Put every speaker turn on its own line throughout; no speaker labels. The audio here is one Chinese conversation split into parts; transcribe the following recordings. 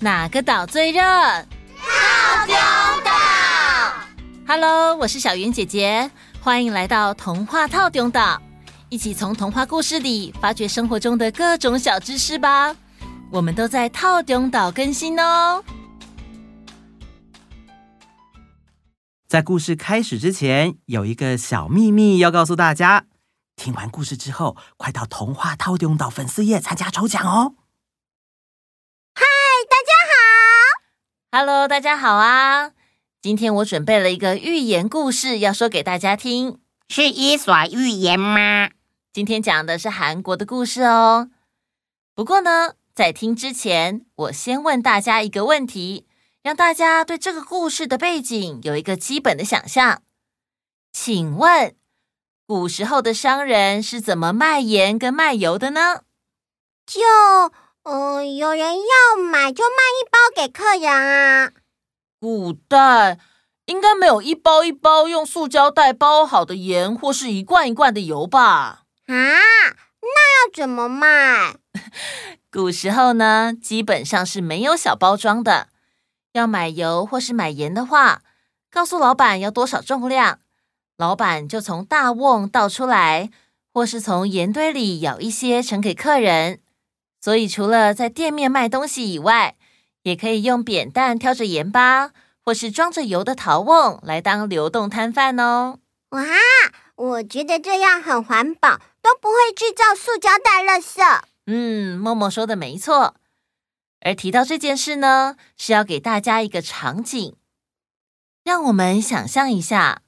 哪个岛最热？
套丁岛。
Hello，我是小云姐姐，欢迎来到童话套丁岛，一起从童话故事里发掘生活中的各种小知识吧。我们都在套丁岛更新哦。
在故事开始之前，有一个小秘密要告诉大家。听完故事之后，快到童话透中岛粉丝页参加抽奖哦！
嗨，大家好
！Hello，大家好啊！今天我准备了一个寓言故事要说给大家听，
是伊索寓言吗？
今天讲的是韩国的故事哦。不过呢，在听之前，我先问大家一个问题，让大家对这个故事的背景有一个基本的想象。请问，古时候的商人是怎么卖盐跟卖油的呢？
就，呃，有人要买就卖一包给客人啊。
古代应该没有一包一包用塑胶袋包好的盐，或是一罐一罐的油吧？
啊，那要怎么卖？
古时候呢，基本上是没有小包装的。要买油或是买盐的话，告诉老板要多少重量。老板就从大瓮倒出来，或是从盐堆里舀一些盛给客人。所以，除了在店面卖东西以外，也可以用扁担挑着盐巴，或是装着油的陶瓮来当流动摊贩哦。
哇，我觉得这样很环保，都不会制造塑胶袋垃圾。
嗯，默默说的没错。而提到这件事呢，是要给大家一个场景，让我们想象一下。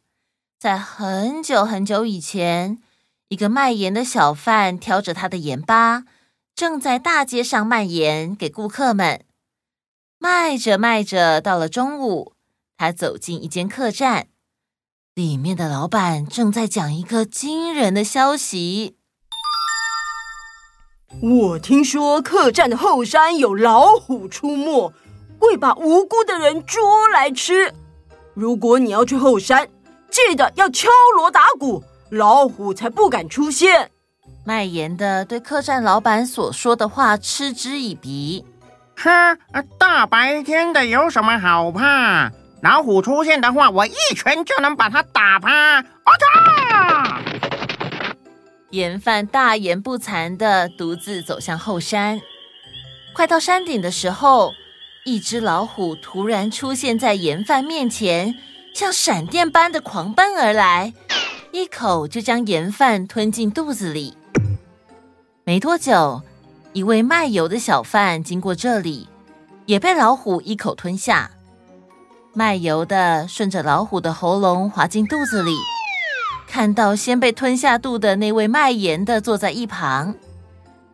在很久很久以前，一个卖盐的小贩挑着他的盐巴，正在大街上卖盐给顾客们。卖着卖着，到了中午，他走进一间客栈，里面的老板正在讲一个惊人的消息：
我听说客栈的后山有老虎出没，会把无辜的人捉来吃。如果你要去后山，记得要敲锣打鼓，老虎才不敢出现。
卖盐的对客栈老板所说的话嗤之以鼻。
哈，大白天的有什么好怕？老虎出现的话，我一拳就能把它打趴。啊嚓！
盐贩大言不惭的独自走向后山。快到山顶的时候，一只老虎突然出现在盐贩面前。像闪电般的狂奔而来，一口就将盐贩吞进肚子里。没多久，一位卖油的小贩经过这里，也被老虎一口吞下。卖油的顺着老虎的喉咙滑进肚子里，看到先被吞下肚的那位卖盐的坐在一旁。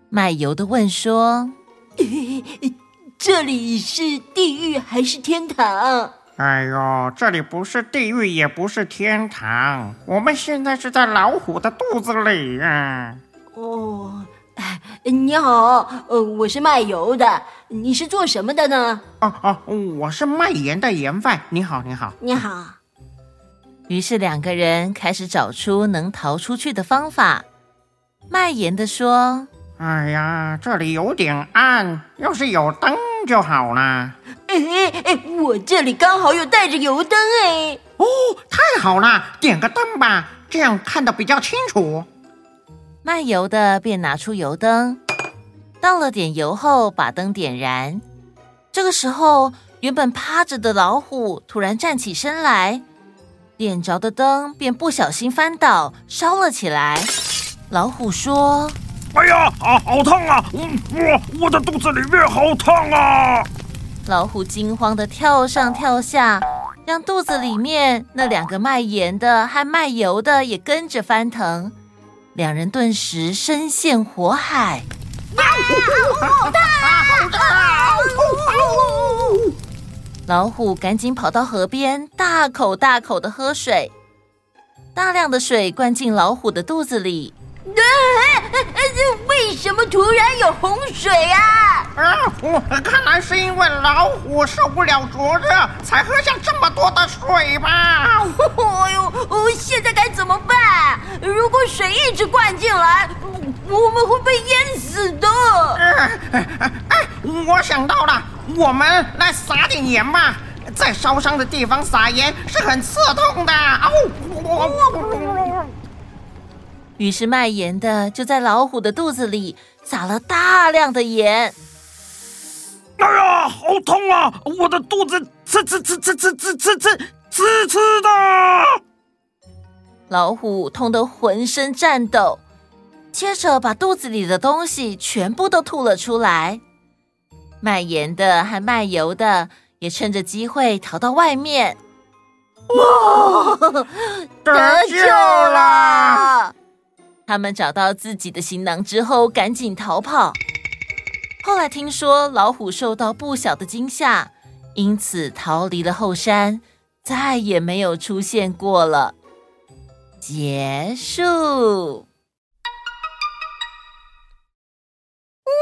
卖油的问说：“
这里是地狱还是天堂？”
哎呦，这里不是地狱，也不是天堂，我们现在是在老虎的肚子里啊！
哦，你好，呃，我是卖油的，你是做什么的呢？
哦哦，我是卖盐的盐贩。你好，你好，
你好。
于是两个人开始找出能逃出去的方法。卖盐的说：“
哎呀，这里有点暗，要是有灯就好了。”
哎哎，我这里刚好有带着油灯哎！
哦，太好了，点个灯吧，这样看得比较清楚。
卖油的便拿出油灯，倒了点油后，把灯点燃。这个时候，原本趴着的老虎突然站起身来，点着的灯便不小心翻倒，烧了起来。老虎说：“
哎呀，啊，好烫啊！我我的肚子里面好烫啊！”
老虎惊慌的跳上跳下，让肚子里面那两个卖盐的和卖油的也跟着翻腾，两人顿时深陷火海。老虎赶紧跑到河边，大口大口的喝水，大量的水灌进老虎的肚子里。
为什么突然有洪水啊？
啊，我看来是因为老虎受不了灼热，才喝下这么多的水吧。
哎呦，我现在该怎么办？如果水一直灌进来，我们会被淹死的。
哎，哎，我想到了，我们来撒点盐吧，在烧伤的地方撒盐是很刺痛的。哦，
于是卖盐的就在老虎的肚子里撒了大量的盐。
哎呀，好痛啊！我的肚子刺刺刺刺刺刺刺刺刺刺的。
老虎痛得浑身颤抖，接着把肚子里的东西全部都吐了出来。卖盐的和卖油的也趁着机会逃到外面。
哇，得救了！
他们找到自己的行囊之后，赶紧逃跑。后来听说老虎受到不小的惊吓，因此逃离了后山，再也没有出现过了。结束。
哇，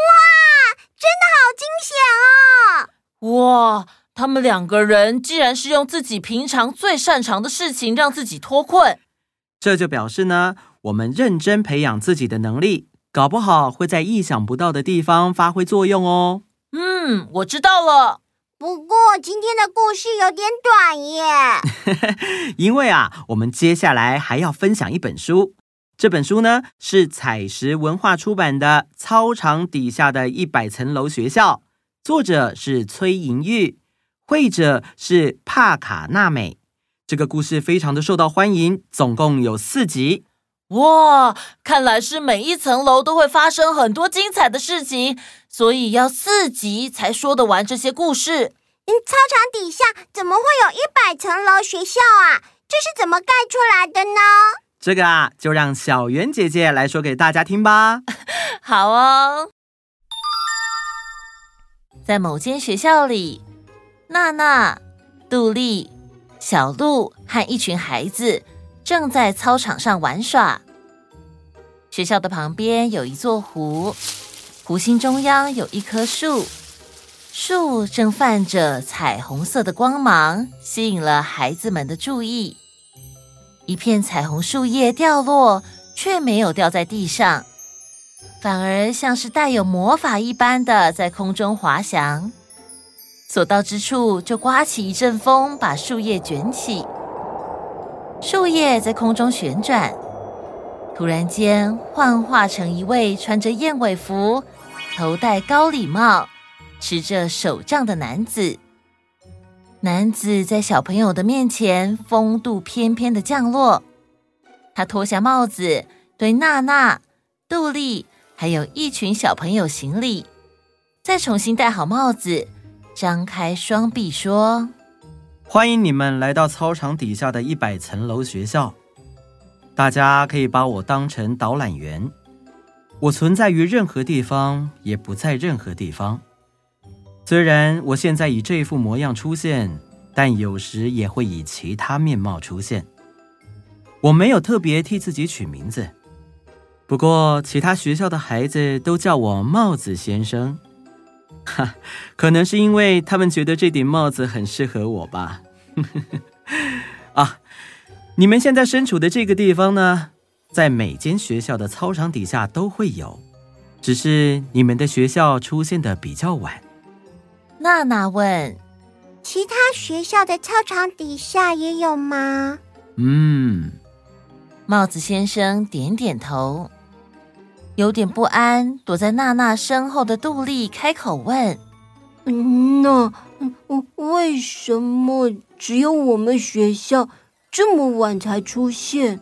真的好惊险哦！
哇，他们两个人竟然是用自己平常最擅长的事情让自己脱困。
这就表示呢，我们认真培养自己的能力，搞不好会在意想不到的地方发挥作用哦。
嗯，我知道了。
不过今天的故事有点短耶，
因为啊，我们接下来还要分享一本书。这本书呢是采石文化出版的《操场底下的一百层楼学校》，作者是崔银玉，绘者是帕卡纳美。这个故事非常的受到欢迎，总共有四集。
哇，看来是每一层楼都会发生很多精彩的事情，所以要四集才说得完这些故事。
嗯，操场底下怎么会有一百层楼学校啊？这是怎么盖出来的呢？
这个啊，就让小圆姐姐来说给大家听吧。
好哦，在某间学校里，娜娜、杜丽、小鹿和一群孩子。正在操场上玩耍。学校的旁边有一座湖，湖心中央有一棵树，树正泛着彩虹色的光芒，吸引了孩子们的注意。一片彩虹树叶掉落，却没有掉在地上，反而像是带有魔法一般的在空中滑翔。所到之处，就刮起一阵风，把树叶卷起。树叶在空中旋转，突然间幻化成一位穿着燕尾服、头戴高礼帽、持着手杖的男子。男子在小朋友的面前风度翩翩的降落，他脱下帽子，对娜娜、杜丽还有一群小朋友行礼，再重新戴好帽子，张开双臂说。
欢迎你们来到操场底下的一百层楼学校。大家可以把我当成导览员。我存在于任何地方，也不在任何地方。虽然我现在以这副模样出现，但有时也会以其他面貌出现。我没有特别替自己取名字，不过其他学校的孩子都叫我帽子先生。哈，可能是因为他们觉得这顶帽子很适合我吧。啊，你们现在身处的这个地方呢，在每间学校的操场底下都会有，只是你们的学校出现的比较晚。
娜娜问：“
其他学校的操场底下也有吗？”
嗯，
帽子先生点点头。有点不安，躲在娜娜身后的杜丽开口问：“
嗯，那为什么只有我们学校这么晚才出现？”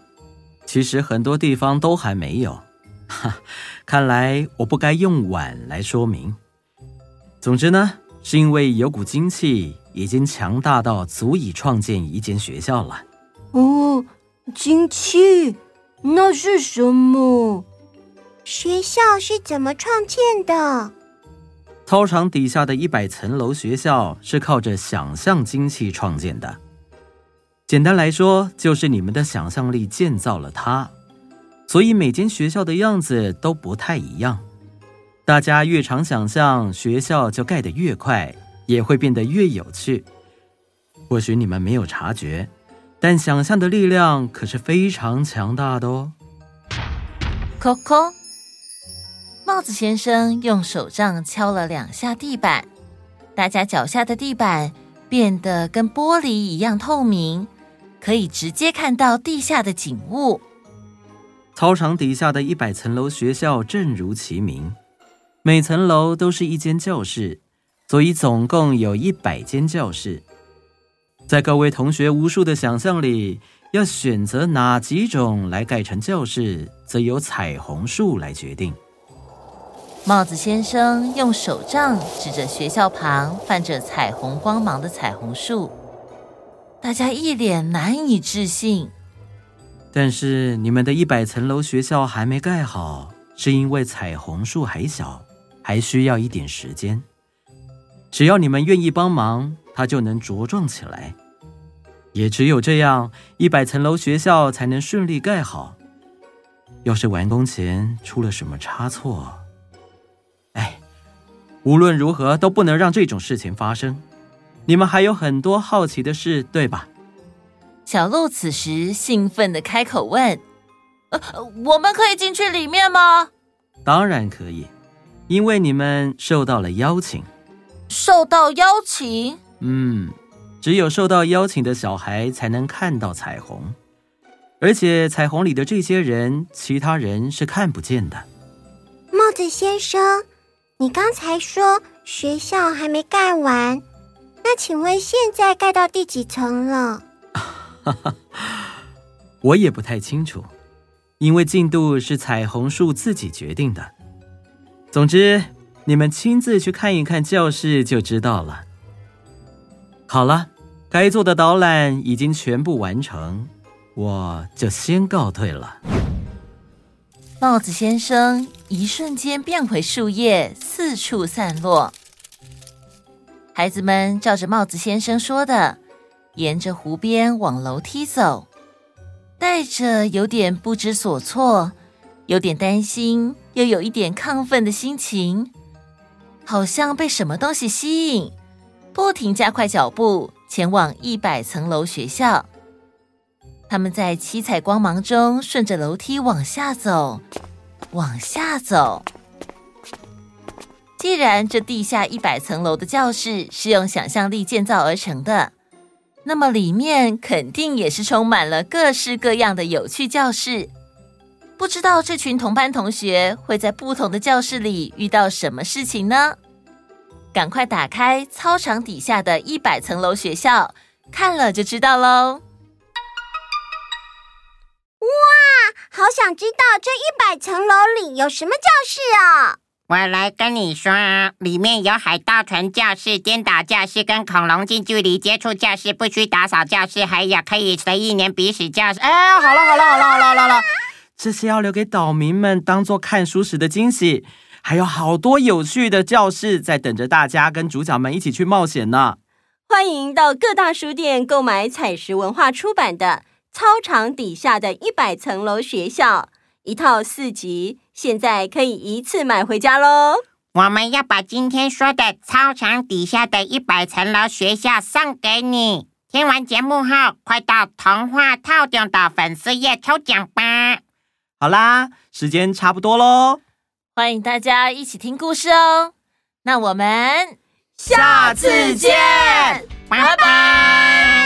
其实很多地方都还没有。哈，看来我不该用“晚”来说明。总之呢，是因为有股精气已经强大到足以创建一间学校了。
哦，精气，那是什么？
学校是怎么创建的？
操场底下的一百层楼学校是靠着想象精气创建的。简单来说，就是你们的想象力建造了它。所以每间学校的样子都不太一样。大家越常想象，学校就盖得越快，也会变得越有趣。或许你们没有察觉，但想象的力量可是非常强大的哦。
Coco。帽子先生用手杖敲了两下地板，大家脚下的地板变得跟玻璃一样透明，可以直接看到地下的景物。
操场底下的一百层楼学校正如其名，每层楼都是一间教室，所以总共有一百间教室。在各位同学无数的想象里，要选择哪几种来盖成教室，则由彩虹树来决定。
帽子先生用手杖指着学校旁泛着彩虹光芒的彩虹树，大家一脸难以置信。
但是你们的一百层楼学校还没盖好，是因为彩虹树还小，还需要一点时间。只要你们愿意帮忙，它就能茁壮起来。也只有这样，一百层楼学校才能顺利盖好。要是完工前出了什么差错，无论如何都不能让这种事情发生。你们还有很多好奇的事，对吧？
小鹿此时兴奋的开口问：“呃，我们可以进去里面吗？”“
当然可以，因为你们受到了邀请。”“
受到邀请？”“
嗯，只有受到邀请的小孩才能看到彩虹，而且彩虹里的这些人，其他人是看不见的。”
帽子先生。你刚才说学校还没盖完，那请问现在盖到第几层了？
我也不太清楚，因为进度是彩虹树自己决定的。总之，你们亲自去看一看教室就知道了。好了，该做的导览已经全部完成，我就先告退了。
帽子先生一瞬间变回树叶，四处散落。孩子们照着帽子先生说的，沿着湖边往楼梯走，带着有点不知所措、有点担心，又有一点亢奋的心情，好像被什么东西吸引，不停加快脚步，前往一百层楼学校。他们在七彩光芒中顺着楼梯往下走，往下走。既然这地下一百层楼的教室是用想象力建造而成的，那么里面肯定也是充满了各式各样的有趣教室。不知道这群同班同学会在不同的教室里遇到什么事情呢？赶快打开操场底下的一百层楼学校，看了就知道喽。
好想知道这一百层楼里有什么教室啊！
我来跟你说，里面有海盗船教室、颠倒教室、跟恐龙近距离接触教室、不需打扫教室，还有可以随意粘鼻屎教室。哎，好了好了好了好了好了，好了，
这些要留给岛民们当做看书时的惊喜。还有好多有趣的教室在等着大家跟主角们一起去冒险呢。
欢迎到各大书店购买彩石文化出版的。操场底下的一百层楼学校，一套四集，现在可以一次买回家喽！
我们要把今天说的操场底下的一百层楼学校送给你。听完节目后，快到童话套中的粉丝页抽奖吧！
好啦，时间差不多喽，
欢迎大家一起听故事哦。那我们
下次见，拜拜。